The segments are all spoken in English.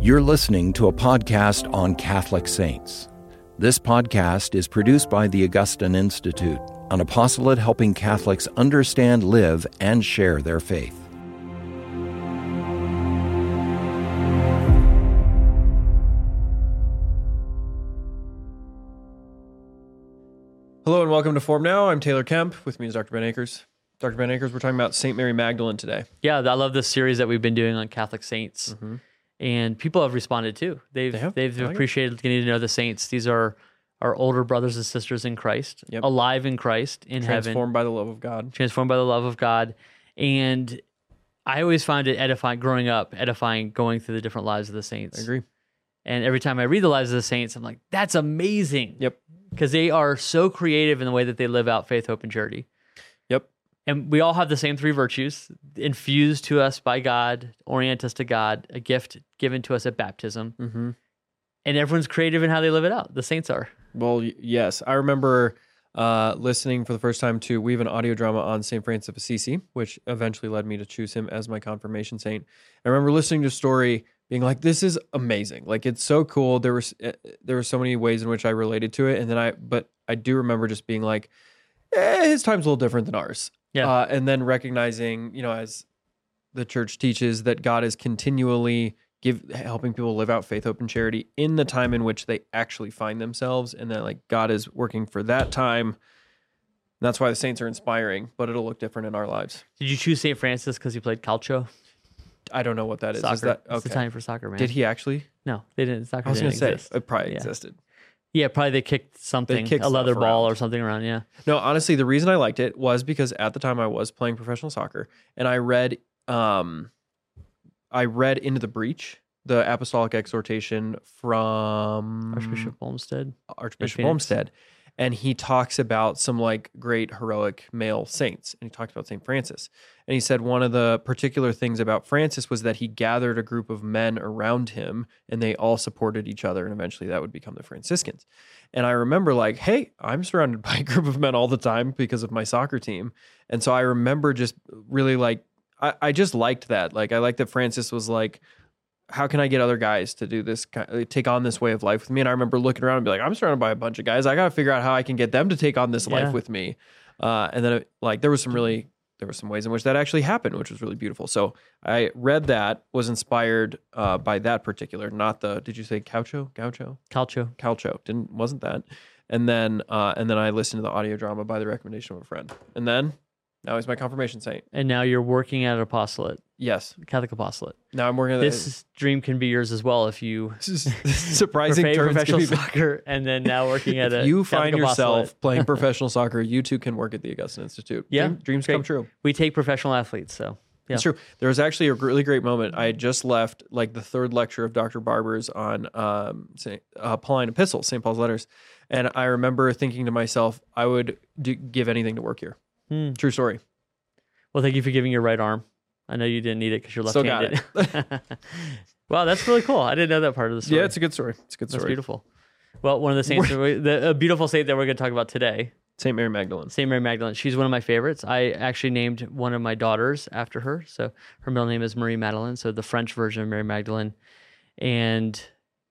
You're listening to a podcast on Catholic saints. This podcast is produced by the Augustine Institute, an apostolate helping Catholics understand, live, and share their faith. Hello and welcome to Formed Now. I'm Taylor Kemp. With me is Dr. Ben Akers. Dr. Ben Akers, we're talking about St. Mary Magdalene today. Yeah, I love this series that we've been doing on Catholic saints, mm-hmm. And people have responded too. They've They have? they've like it. appreciated getting to know the saints. These are our older brothers and sisters in Christ, Yep. alive in Christ, in heaven, Transformed by the love of God. transformed by the love of God. And I always found it edifying growing up, edifying going through the different lives of the saints. I agree. And every time I read the lives of the saints, I'm like, that's amazing. Yep. Because they are so creative in the way that they live out faith, hope, and charity. And we all have the same three virtues infused to us by God, orient us to God, a gift given to us at baptism. Mm-hmm. And everyone's creative in how they live it out. The saints are. Well, yes. I remember uh, listening for the first time to, we have an audio drama on St. Francis of Assisi, which eventually led me to choose him as my confirmation saint. I remember listening to a story being like, this is amazing. Like, it's so cool. There was, uh, there were so many ways in which I related to it. And then I, but I do remember just being like, eh, his time's a little different than ours. Yeah. Uh, and then recognizing, you know, as the church teaches that God is continually give helping people live out faith, hope, and charity in the time in which they actually find themselves, and that like God is working for that time. That's why the saints are inspiring, but it'll look different in our lives. Did you choose St. Francis because he played calcio? I don't know what that is. Soccer. Is that It's Italian for soccer, man. Did he actually? No, they didn't. Soccer I was going to say exist. it probably Yeah. existed. Yeah, probably they kicked something, kicked a leather stuff ball around. or something around. Yeah. No, honestly, the reason I liked it was because at the time I was playing professional soccer, and I read, um, I read into the breach, the apostolic exhortation from Archbishop Olmsted. Archbishop Phoenix. Olmsted, and he talks about some like great heroic male saints, and he talks about Saint Francis, and he said one of the particular things about Francis was that he gathered a group of men around him, and they all supported each other, and eventually that would become the Franciscans. And I remember like, hey, I'm surrounded by a group of men all the time because of my soccer team, and so I remember just really like, I, I just liked that, like I liked that Francis was like how can I get other guys to do this, take on this way of life with me? And I remember looking around and be like, I'm surrounded by a bunch of guys. I got to figure out how I can get them to take on this Yeah. life with me. Uh, and then, it, like, there was some really, there were some ways in which that actually happened, which was really beautiful. So I read that, was inspired uh, by that particular, not the, did you say Caucho? Gaucho? Calcio. Calcho. Didn't, wasn't that. And then, uh, and then I listened to the audio drama by the recommendation of a friend. And then now he's my confirmation saint. And now you're working at an apostolate, Yes. Catholic apostolate. Now I'm working at This dream can be yours as well if you this is surprising play turns professional be- soccer and then now working at a if you Catholic find yourself apostolate. playing professional soccer, you too can work at the Augustine Institute. Yeah, Dream- dreams great. come true. We take professional athletes, so yeah. It's true. There was actually a really great moment. I had just left like the third lecture of Dr. Barber's on um, Saint, uh, Pauline Epistles, St. Paul's letters, and I remember thinking to myself, I would do, give anything to work here. Hmm. True story. Well, thank you for giving your right arm. I know you didn't need it because you're Still got left-handed. wow, that's really cool. I didn't know that part of the story. Yeah, it's a good story. It's a good that's story. beautiful. Well, one of the saints, the a beautiful saint that we're going to talk about today, St. Mary Magdalene. Saint Mary Magdalene. She's one of my favorites. I actually named one of my daughters after her. So her middle name is Marie Madeleine. So the French version of Mary Magdalene. And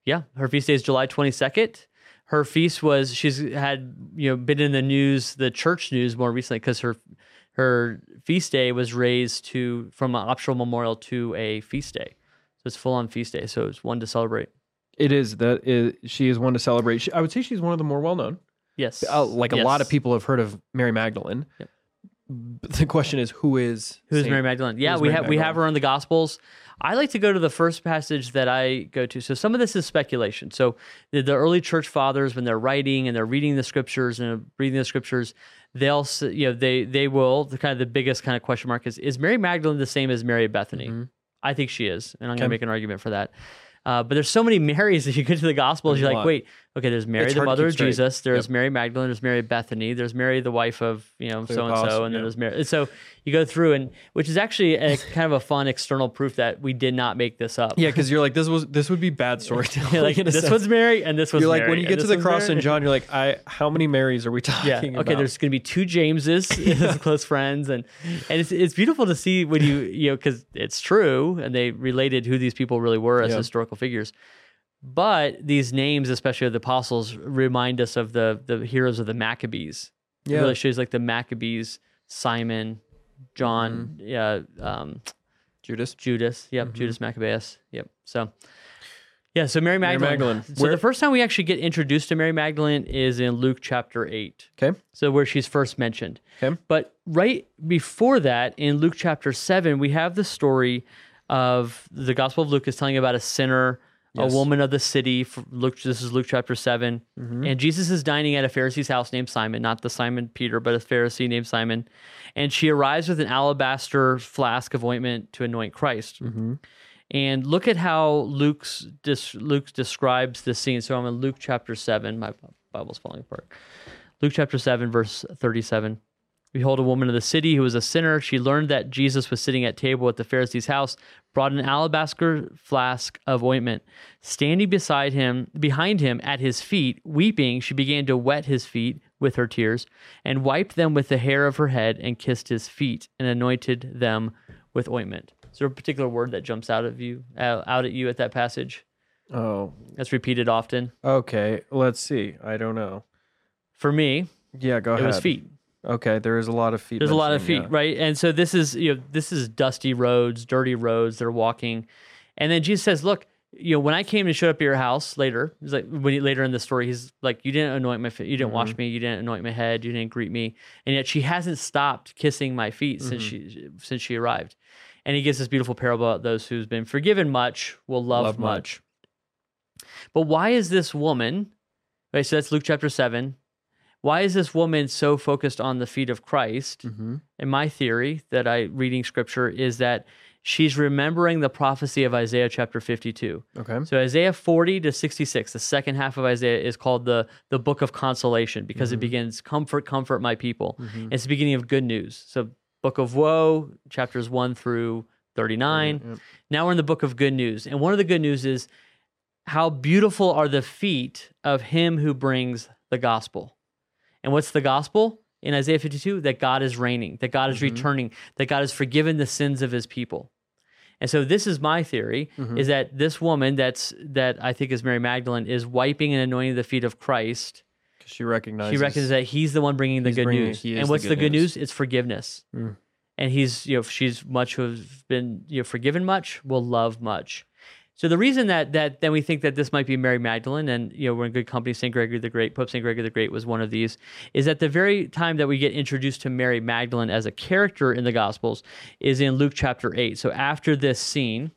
yeah, her feast day is July 22nd. Her feast was she's had you know been in the news, the church news more recently because her her feast day was raised to from an optional memorial to a feast day. So it's full on feast day. So it's one to celebrate. It is that is, she is one to celebrate. She, I would say she's one of the more well known. Yes. Uh, like a lot of people have heard of Mary Magdalene. Yep. The question is, who is Who's Saint- Mary Magdalene? Yeah, we Mary have we have her in the Gospels. I like to go to the first passage that I go to. So some of this is speculation. So the, the early church fathers, when they're writing and they're reading the scriptures and reading the scriptures, they'll you know they they will the kind of the biggest kind of question mark is is Mary Magdalene the same as Mary of Bethany? Mhm. I think she is, and I'm gonna make an argument for that. Uh, but there's so many Marys that you get to the Gospels, There's you're like, wait, Okay, there's Mary, It's the mother of straight. Jesus. There's Yep. Mary Magdalene. There's Mary Bethany. There's Mary, the wife of you know so and so, and then there's Mary. So you go through, and which is actually a, kind of a fun external proof that we did not make this up. Yeah, because you're like this was this would be bad storytelling. You're like this sense. one's Mary, and this was You're like Mary, when you get to the cross Mary. in John, you're like, I how many Marys are we talking Yeah. about? Okay. There's going to be two Jameses close friends, and and it's it's beautiful to see when you you know because it's true, and they related who these people really were as Yeah. historical figures. But these names, especially of the apostles, remind us of the the heroes of the Maccabees. It Yeah. really shows like the Maccabees, Simon, John, Mm-hmm. yeah, um, Judas. Judas. Yep, Mhm. Judas Maccabeus. Yep. So, yeah. So Mary Mary Magdalene. Magdalene. So Where- the first time we actually get introduced to Mary Magdalene is in Luke chapter eight. Okay. So where she's first mentioned. Okay. But right before that, in Luke chapter seven, we have the story of the Gospel of Luke is telling about a sinner. Yes. A woman of the city. Luke. This is Luke chapter 7 Mm-hmm. and Jesus is dining at a Pharisee's house named Simon, not the Simon Peter, but a Pharisee named Simon. And she arrives with an alabaster flask of ointment to anoint Christ. Mm-hmm. And look at how Luke's dis- Luke describes this scene. So I'm in Luke chapter 7. My Bible's falling apart. Luke chapter 7, verse 37. Behold, a woman of the city who was a sinner. She learned that Jesus was sitting at table at the Pharisee's house, brought an alabaster flask of ointment. Standing beside him, behind him at his feet, weeping, she began to wet his feet with her tears, and wiped them with the hair of her head, and kissed his feet, and anointed them with ointment. Is there a particular word that jumps out of you, out at you at that passage? Oh, That's repeated often. okay. Let's see. I don't know. For me, Yeah, go ahead. it was feet. Okay, there is a lot of feet. There's a lot of feet, yeah. right? And so this is you know this is dusty roads, dirty roads. They're walking, and then Jesus says, "Look, you know, when I came and showed up at your house later, he's like when he, later in the story, he's like, you didn't anoint my feet, you didn't wash Mm-hmm. me, you didn't anoint my head, you didn't greet me, and yet she hasn't stopped kissing my feet since Mm-hmm. she since she arrived." And he gives this beautiful parable about those who's been forgiven much will love, Love much. But why is this woman? Right, so that's Luke chapter seven. Why is this woman so focused on the feet of Christ? Mm-hmm. And my theory that I reading scripture is that she's remembering the prophecy of Isaiah chapter 52. Okay. So Isaiah 40 to 66, the second half of Isaiah is called the the book of consolation because it begins comfort comfort my people. Mhm. It's the beginning of good news. So book of woe, chapters 1 through 39. Yep. Now we're in the book of good news. And one of the good news is how beautiful are the feet of him who brings the gospel. And what's the gospel? In Isaiah 52, that God is reigning, that God is Mhm. returning, that God has forgiven the sins of his people. And so this is my theory Mhm. is that this woman that's that I think is Mary Magdalene is wiping and anointing the feet of Christ. she recognizes. She recognizes that he's the one bringing the good bringing- news. And the what's good the good news. news? It's forgiveness. Mm. And he's, you know, she's much who has been, you know, forgiven much will love much. So the reason that that then we think that this might be Mary Magdalene, and you know we're in good company. Saint Gregory the Great, Pope Saint Gregory the Great was one of these. Is at the very time that we get introduced to Mary Magdalene as a character in the Gospels is in Luke chapter eight. So after this scene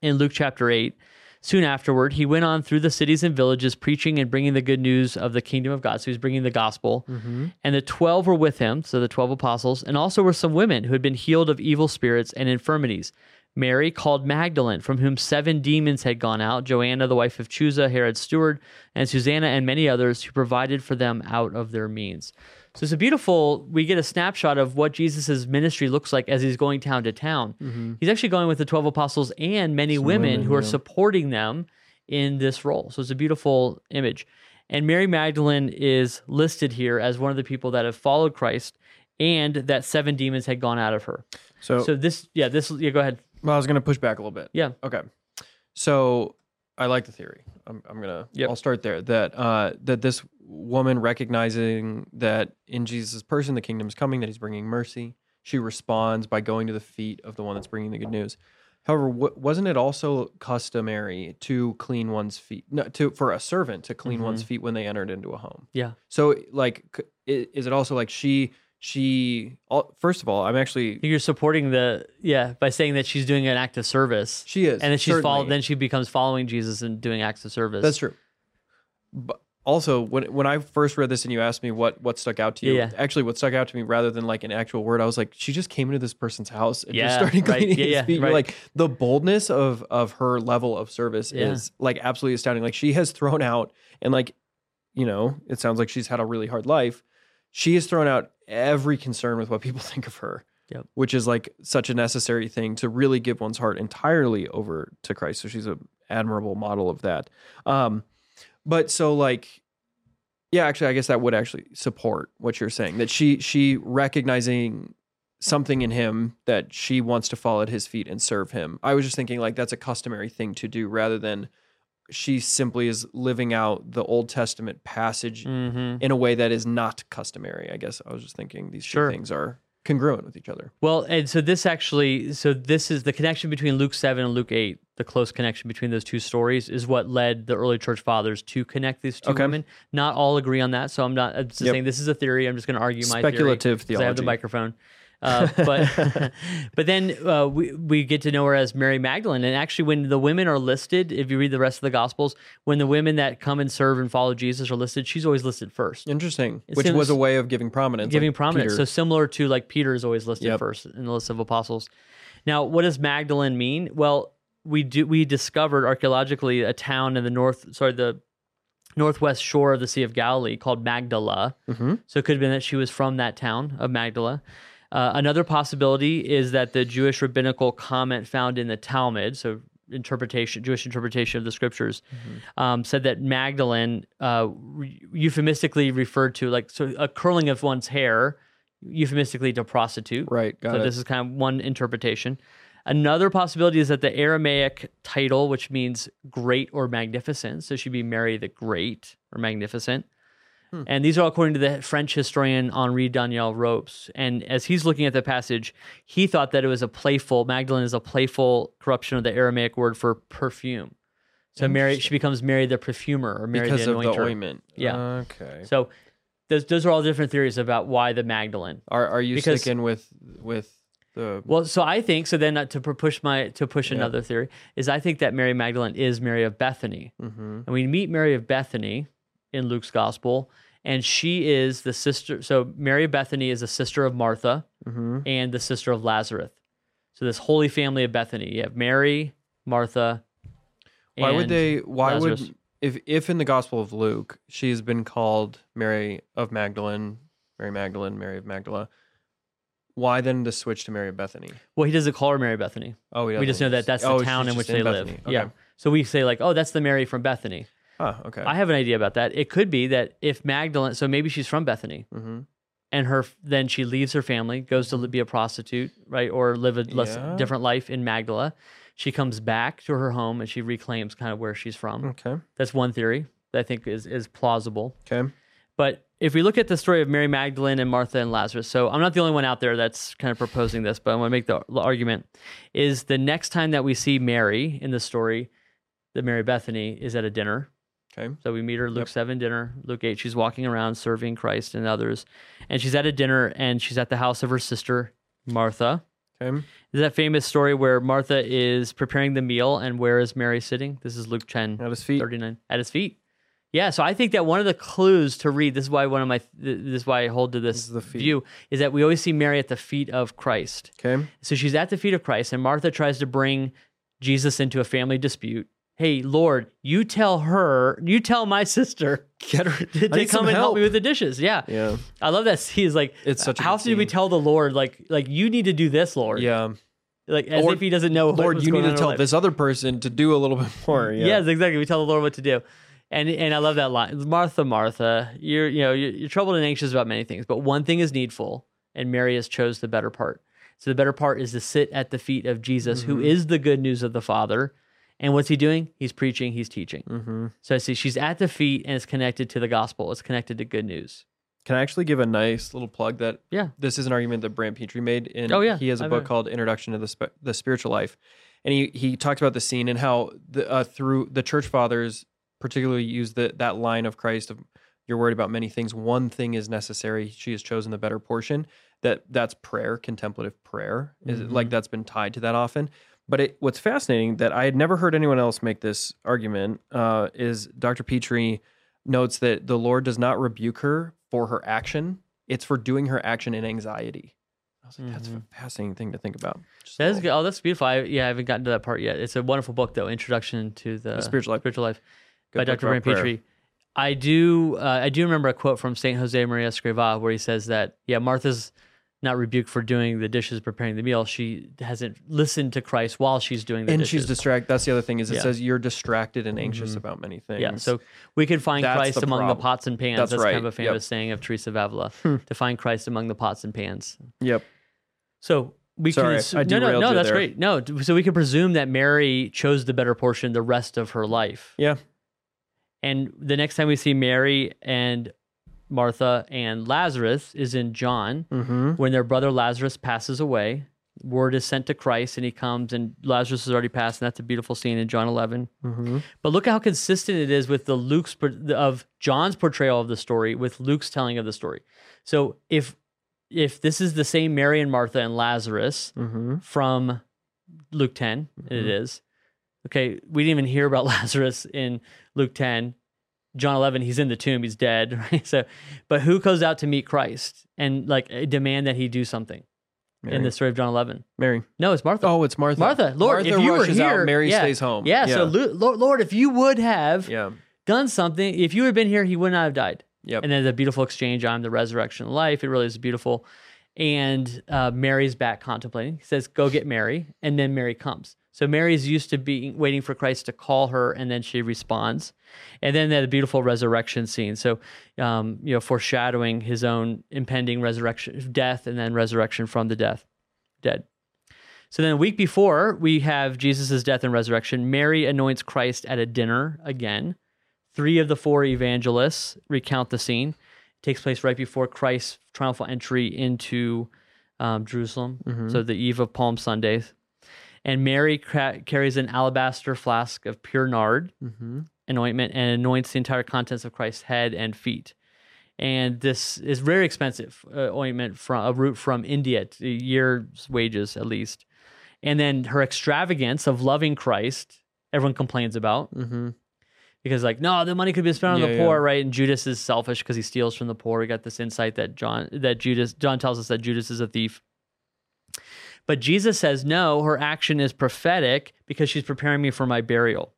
in Luke chapter eight, soon afterward he went on through the cities and villages preaching and bringing the good news of the kingdom of God. So he's bringing the gospel, Mm-hmm. and the twelve were with him. So the twelve apostles, and also were some women who had been healed of evil spirits and infirmities. Mary, called Magdalene, from whom seven demons had gone out, Joanna, the wife of Chuza, Herod's steward, and Susanna, and many others who provided for them out of their means. So it's a beautiful, we get a snapshot of what Jesus' ministry looks like as he's going town to town. Mm-hmm. He's actually going with the 12 apostles and many women, women, who are yeah. supporting them in this role. So it's a beautiful image. And Mary Magdalene is listed here as one of the people that have followed Christ and that seven demons had gone out of her. So, So this, yeah, this, yeah, go ahead. Well, I was going to push back a little bit. Yeah. Okay. So I like the theory. I'm, I'm gonna. Yep. I'll start there. That uh, that this woman recognizing that in Jesus' person the kingdom is coming, that He's bringing mercy. She responds by going to the feet of the one that's bringing the good news. However, w- wasn't it also customary to clean one's feet, no, to for a servant to clean one's feet when they entered into a home? Yeah. So, like, is it also like she she? First of all, I'm actually You're supporting the, yeah, by saying that she's doing an act of service. she is, and then she's followed, then she becomes following Jesus and doing acts of service. That's true. But also when when I first read this and you asked me what what stuck out to you, Yeah, yeah. actually what stuck out to me rather than like an actual word, I was like, she just came into this person's house and just Yeah, started right. cleaning Yeah, his yeah, feet. Right. like the boldness of of her level of service Yeah. is like absolutely astounding. Like she has thrown out and like, you know, it sounds like she's had a really hard life. She has thrown out every concern with what people think of her. Yep. Which is like such a necessary thing to really give one's heart entirely over to Christ. So she's an admirable model of that. Um, but so like yeah actually i guess that would actually support what you're saying that she she recognizing something in him that she wants to fall at his feet and serve him i was just thinking like that's a customary thing to do rather than she simply is living out the old testament passage Mm-hmm. in a way that is not customary i guess i was just thinking these Sure. two things are congruent with each other Well, and so this actually, so this is the connection between Luke 7 and Luke 8, the close connection between those two stories is what led the early church fathers to connect these two Okay. women. Not all agree on that. So I'm not I'm just Yep. saying this is a theory. I'm just going to argue my Speculative theory 'cause I have the microphone. Uh, but but then uh, we we get to know her as Mary Magdalene, and actually, when the women are listed, if you read the rest of the Gospels, when the women that come and serve and follow Jesus are listed, she's always listed first interesting It which seems- was a way of giving prominence giving like prominence. Peter. So similar to like Peter is always listed Yep. first in the list of apostles. Now, what does Magdalene mean? Well, we do we discovered archaeologically a town in the north, sorry, the northwest shore of the Sea of Galilee called Magdala. Mhm. So it could have been that she was from that town of Magdala. Uh, another possibility is that the Jewish rabbinical comment found in the Talmud, so interpretation, Jewish interpretation of the scriptures, um, said that Magdalene uh, re- euphemistically referred to like so a curling of one's hair, euphemistically to prostitute. right got so it this is kind of one interpretation. Another possibility is that the Aramaic title, which means great or magnificent, so she'd be Mary the Great or Magnificent. Hmm. And these are all according to the French historian Henri Daniel Rops. And as he's looking at the passage, he thought that it was a playful, Magdalene is a playful corruption of the Aramaic word for perfume. So Mary, she becomes Mary the perfumer or Mary because the of the ointment Yeah. okay So those, those are all different theories about why the Magdalene. Are are you Because- sticking with with the Well, so I think so. Then uh, to push my to push Yeah. another theory is I think that Mary Magdalene is Mary of Bethany, Mhm. and we meet Mary of Bethany in Luke's gospel, and she is the sister. So Mary of Bethany is the sister of Martha Mhm. and the sister of Lazarus. So this holy family of Bethany, you have Mary, Martha. Why would they? Why Lazarus. would if if in the Gospel of Luke she's been called Mary of Magdalene, Mary Magdalene, Mary of Magdala? Why then to switch to Mary of Bethany? Well, he doesn't call her Mary Bethany. Oh, he we just know that that's the Oh, town in which they live. Okay. Yeah. So we say like, oh, that's the Mary from Bethany. Ah, okay. I have an idea about that. It could be that if Magdalene, so maybe she's from Bethany, hmm and her then she leaves her family, goes to be a prostitute, right, or live a less Yeah. different life in Magdala. She comes back to her home and she reclaims kind of where she's from. Okay. That's one theory that I think is is plausible. Okay. But if we look at the story of Mary Magdalene and Martha and Lazarus, so I'm not the only one out there that's kind of proposing this, but I want to make the the argument is the next time that we see Mary in the story, the Mary Bethany is at a dinner. Okay. So we meet her Luke Yep. 7 dinner, Luke 8 she's walking around serving Christ and others. And she's at a dinner and she's at the house of her sister Martha. Okay. Is that famous story where Martha is preparing the meal and where is Mary sitting? This is Luke 10 At his feet. 39 at his feet. Yeah, so I think that one of the clues to read this is why one of my this is why I hold to this Is the feet. view is that we always see Mary at the feet of Christ. Okay. So she's at the feet of Christ, and Martha tries to bring Jesus into a family dispute. Hey, Lord, you tell her, you tell my sister Get her to, to come and help help. me with the dishes. Yeah. Yeah. I love that. He's like, It's such a how do we tell the Lord, like, like you need to do this, Lord? Yeah. Like as Or, if he doesn't know. Lord, you need to tell this other person to do a little bit more. Yeah. Yes, exactly. We tell the Lord what to do. And and I love that line. Martha, Martha, you're you know, you're, you're troubled and anxious about many things, but one thing is needful, and Mary has chose the better part. So the better part is to sit at the feet of Jesus, who Mhm. is the good news of the Father. And what's he doing? He's preaching, he's teaching. Mm-hmm. So I see she's at the feet and it's connected to the gospel. It's connected to good news. Can I actually give a nice little plug that Yeah. this is an argument that Brant Pitre made in Oh, yeah. he has a I've book heard. called Introduction to the Sp- the Spiritual Life. And he he talks about the scene and how the uh, through the church fathers particularly use the that line of Christ of you're worried about many things one thing is necessary she has chosen the better portion that that's prayer contemplative prayer is Mhm. like that's been tied to that often but it, what's fascinating that I had never heard anyone else make this argument uh, is Dr. Pitre notes that the Lord does not rebuke her for her action; it's for doing her action in anxiety. I was like, that's a fascinating thing to think about. Just That is good. Oh, that's beautiful. I, yeah, I haven't gotten to that part yet. It's a wonderful book, though. Introduction to the, The Spiritual Life. Spiritual Life Good by Dr. Brian. Pitre. I do. Uh, I do remember a quote from Saint Jose Maria Escrivá where he says that, yeah, Martha's not rebuked for doing the dishes, preparing the meal. She hasn't listened to Christ while she's doing the and dishes. she's distracted. That's the other thing is it Yeah. says you're distracted and anxious Mhm. about many things. Yeah, so we can find That's Christ the among the pots and pans. That's That's, kind of a famous Yep. saying of Teresa of Avila. Hmm. to find Christ among the pots and pans. yep. So we Sorry, can I no, no, no. That's there. great. No, so we can presume that Mary chose the better portion the rest of her life. Yeah. And the next time we see Mary and Martha and Lazarus is in John Mm-hmm. when their brother Lazarus passes away. Word is sent to Christ and he comes and Lazarus has already passed and that's a beautiful scene in John 11. Mm-hmm. But look how consistent it is with the Luke's of John's portrayal of the story with Luke's telling of the story. So if if this is the same Mary and Martha and Lazarus Mm-hmm. from Luke 10, and it Mhm. is. Okay, we didn't even hear about Lazarus in Luke 10. John 11, he's in the tomb, he's dead, right? So, but who goes out to meet Christ and like demand that he do something Mary. in the story of John 11? Mary. No, it's Martha. Oh, it's Martha. Martha, Lord, Martha if you were here, out, Mary yeah, stays home. Yeah, so Lord, if you would have yeah. done something, if you had been here, he would not have died. Yep. And then the beautiful exchange, I'm the resurrection life. It really is beautiful. And uh, Mary's back contemplating. He says, Go get Mary. And then Mary comes. So Mary's used to being waiting for Christ to call her, and then she responds. And then that beautiful resurrection scene. So, um, you know, foreshadowing his own impending resurrection, death, and then resurrection from the death, dead. So then a week before we have Jesus' death and resurrection, Mary anoints Christ at a dinner again. Three of the four evangelists recount the scene. It takes place right before Christ's triumphal entry into um, Jerusalem, Mhm. so the eve of Palm Sundays. And Mary ca- carries an alabaster flask of pure nard Mm-hmm. an ointment and anoints the entire contents of Christ's head and feet. And this is very expensive uh, ointment from a root from India, to a year's wages at least. And then her extravagance of loving Christ, everyone complains about Mm-hmm. because like no, the money could be spent on Yeah, the yeah. poor, right? And Judas is selfish because he steals from the poor. We got this insight that John that Judas John tells us that Judas is a thief. But Jesus says no, her action is prophetic because she's preparing me for my burial.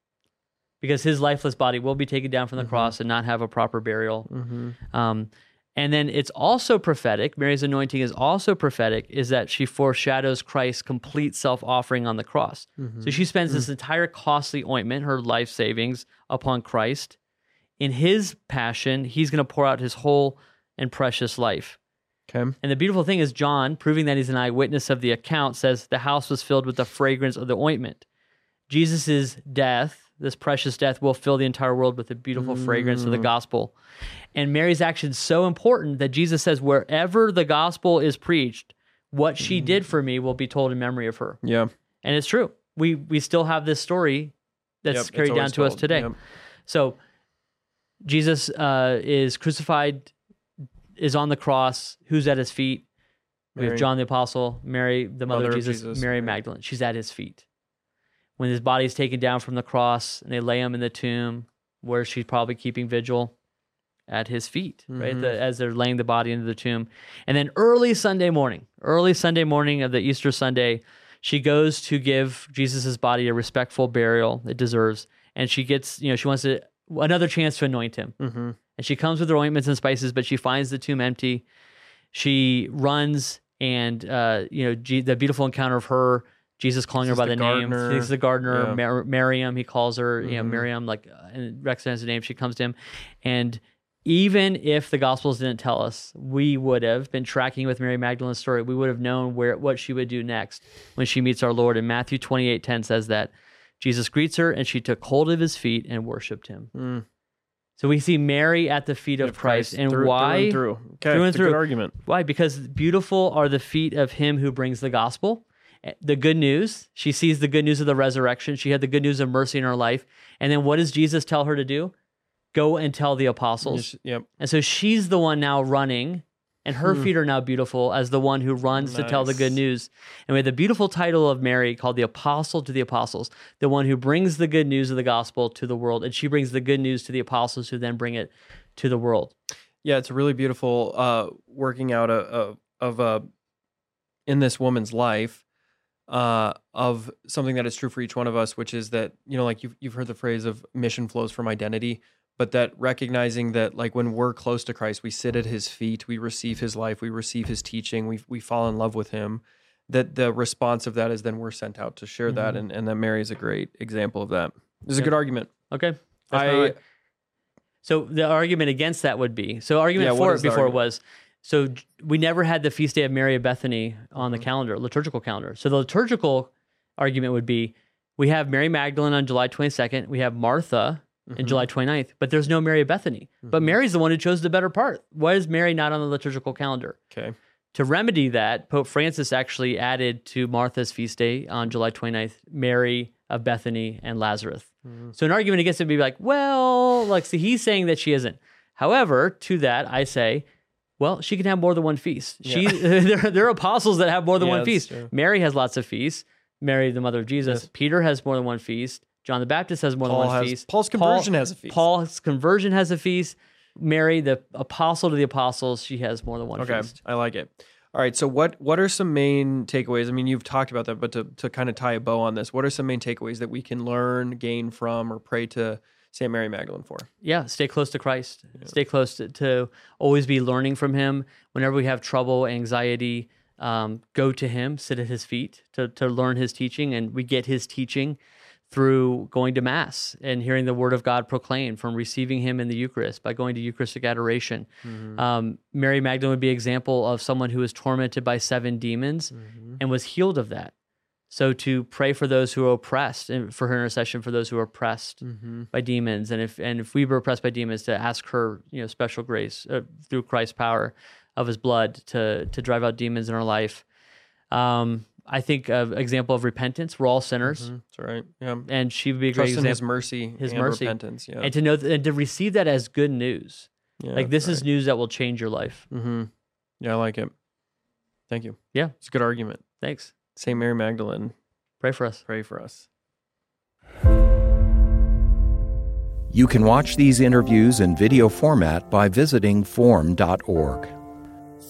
Because his lifeless body will be taken down from the Mhm. cross and not have a proper burial. Mm-hmm. Um, and then it's also prophetic. Mary's anointing is also prophetic, is that she foreshadows Christ's complete self offering on the cross. Mm-hmm. So she spends this entire costly ointment, her life savings, upon Christ. In his passion, he's going to pour out his whole and precious life. Okay. And the beautiful thing is, John, proving that he's an eyewitness of the account, says the house was filled with the fragrance of the ointment. Jesus' death, this precious death, will fill the entire world with the beautiful fragrance of the Mm. gospel. And Mary's action is so important that Jesus says, wherever the gospel is preached, what she Mm. did for me will be told in memory of her. Yeah. And it's true. We we still have this story that's Yep, carried down to us today. Yep. So Jesus uh, is crucified, is on the cross. Who's at his feet? We have John the Apostle, Mary, the mother, Mother of of Jesus, Jesus, Mary. Magdalene. She's at his feet. When his body is taken down from the cross and they lay him in the tomb, where she's probably keeping vigil at his feet, right? Mhm. The, as they're laying the body into the tomb. And then early Sunday morning, early Sunday morning of the Easter Sunday, she goes to give Jesus' body a respectful burial it deserves. And she gets, you know, she wants to, another chance to anoint him. Mm-hmm. And she comes with her ointments and spices, but she finds the tomb empty. She runs and, uh, you know, G- the beautiful encounter of her, Jesus calling her by the, the name. gardener. This is the gardener, Yeah. Mar- Miriam, he calls her, you know, Mhm. Miriam, like, uh, and recognizes the name. She comes to him. And even if the Gospels didn't tell us, we would have been tracking with Mary Magdalene's story. We would have known where what she would do next when she meets our Lord. And Matthew 28 10 says that Jesus greets her and she took hold of his feet and worshiped him. Mm. So we see Mary at the feet of Christ. And through, why? Through and through. Okay. Through and it's a good through. argument. Why? Because beautiful are the feet of him who brings the gospel. Eh, The good news. She sees the good news of the resurrection. She had the good news of mercy in her life. And then what does Jesus tell her to do? Go and tell the apostles. Yep. And so she's the one now running And her Hmm. feet are now beautiful as the one who runs to tell the good news. And we have the beautiful title of Mary called the Apostle to the Apostles, the one who brings the good news of the gospel to the world. And she brings the good news to the apostles who then bring it to the world. Yeah, it's a really beautiful uh, working out of of uh, in this woman's life uh, of something that is true for each one of us, which is that you know, like you've you've heard the phrase of mission flows from identity, but that recognizing that like when we're close to Christ, we sit at His feet, we receive His life, we receive His teaching, we we fall in love with Him. That the response of that is then we're sent out to share that, Mhm. and and that Mary is a great example of that. This is a good argument. Okay. That's I. So the argument against that would be so argument Yeah, for it before was so we never had the feast day of Mary of Bethany on the Mhm. calendar, liturgical calendar. So the liturgical argument would be we have Mary Magdalene on July 22nd, we have Martha in Mhm. July 29th, but there's no Mary of Bethany. But Mhm. Mary's the one who chose the better part. Why is Mary not on the liturgical calendar? Okay. To remedy that, Pope Francis actually added to Martha's feast day on July 29th Mary of Bethany and Lazarus. Mhm. So an argument against it would be like, well, like see, he's saying that she isn't. However, to that I say, well, she can have more than one feast. She there, there are apostles that have more than Yeah, one feast. true. Mary has lots of feasts. Mary, the mother of Jesus. Yes. Peter has more than one feast. John the Baptist has more Paul than one has feast. Paul's Paul- conversion has a feast. Paul's conversion has a feast. Mary, the apostle to the apostles, she has more than one Okay, feast. I like it. All right, so what what are some main takeaways? I mean, you've talked about that, but to to kind of tie a bow on this, what are some main takeaways that we can learn, gain from, or pray to Saint Mary Magdalene for? yeah, stay close to Christ. Stay close to, to always be learning from Him. Whenever we have trouble, anxiety, um, go to Him, sit at His feet to, to learn His teaching. And we get His teaching through going to Mass and hearing the Word of God proclaimed, from receiving Him in the Eucharist, by going to Eucharistic adoration. Um, Mary Magdalene would be an example of someone who was tormented by seven demons Mm-hmm. and was healed of that. So to pray for those who are oppressed and for her intercession for those who are oppressed Mm-hmm. by demons, and if and if we were oppressed by demons, to ask her, you know, special grace uh, through Christ's power of His blood to to drive out demons in our life. Um, I think an example of repentance. We're all sinners, That's right. Yeah. and she would be a great Trust in example. His mercy, His and mercy. repentance. Yeah. And to know th- and to receive that as good news, yeah like this is news that will change your life. Mm-hmm. Yeah, I like it. Thank you. Yeah. it's a good argument. Thanks. Saint Mary Magdalene, Pray for us. pray for us. You can watch these interviews in video format by visiting formed.org.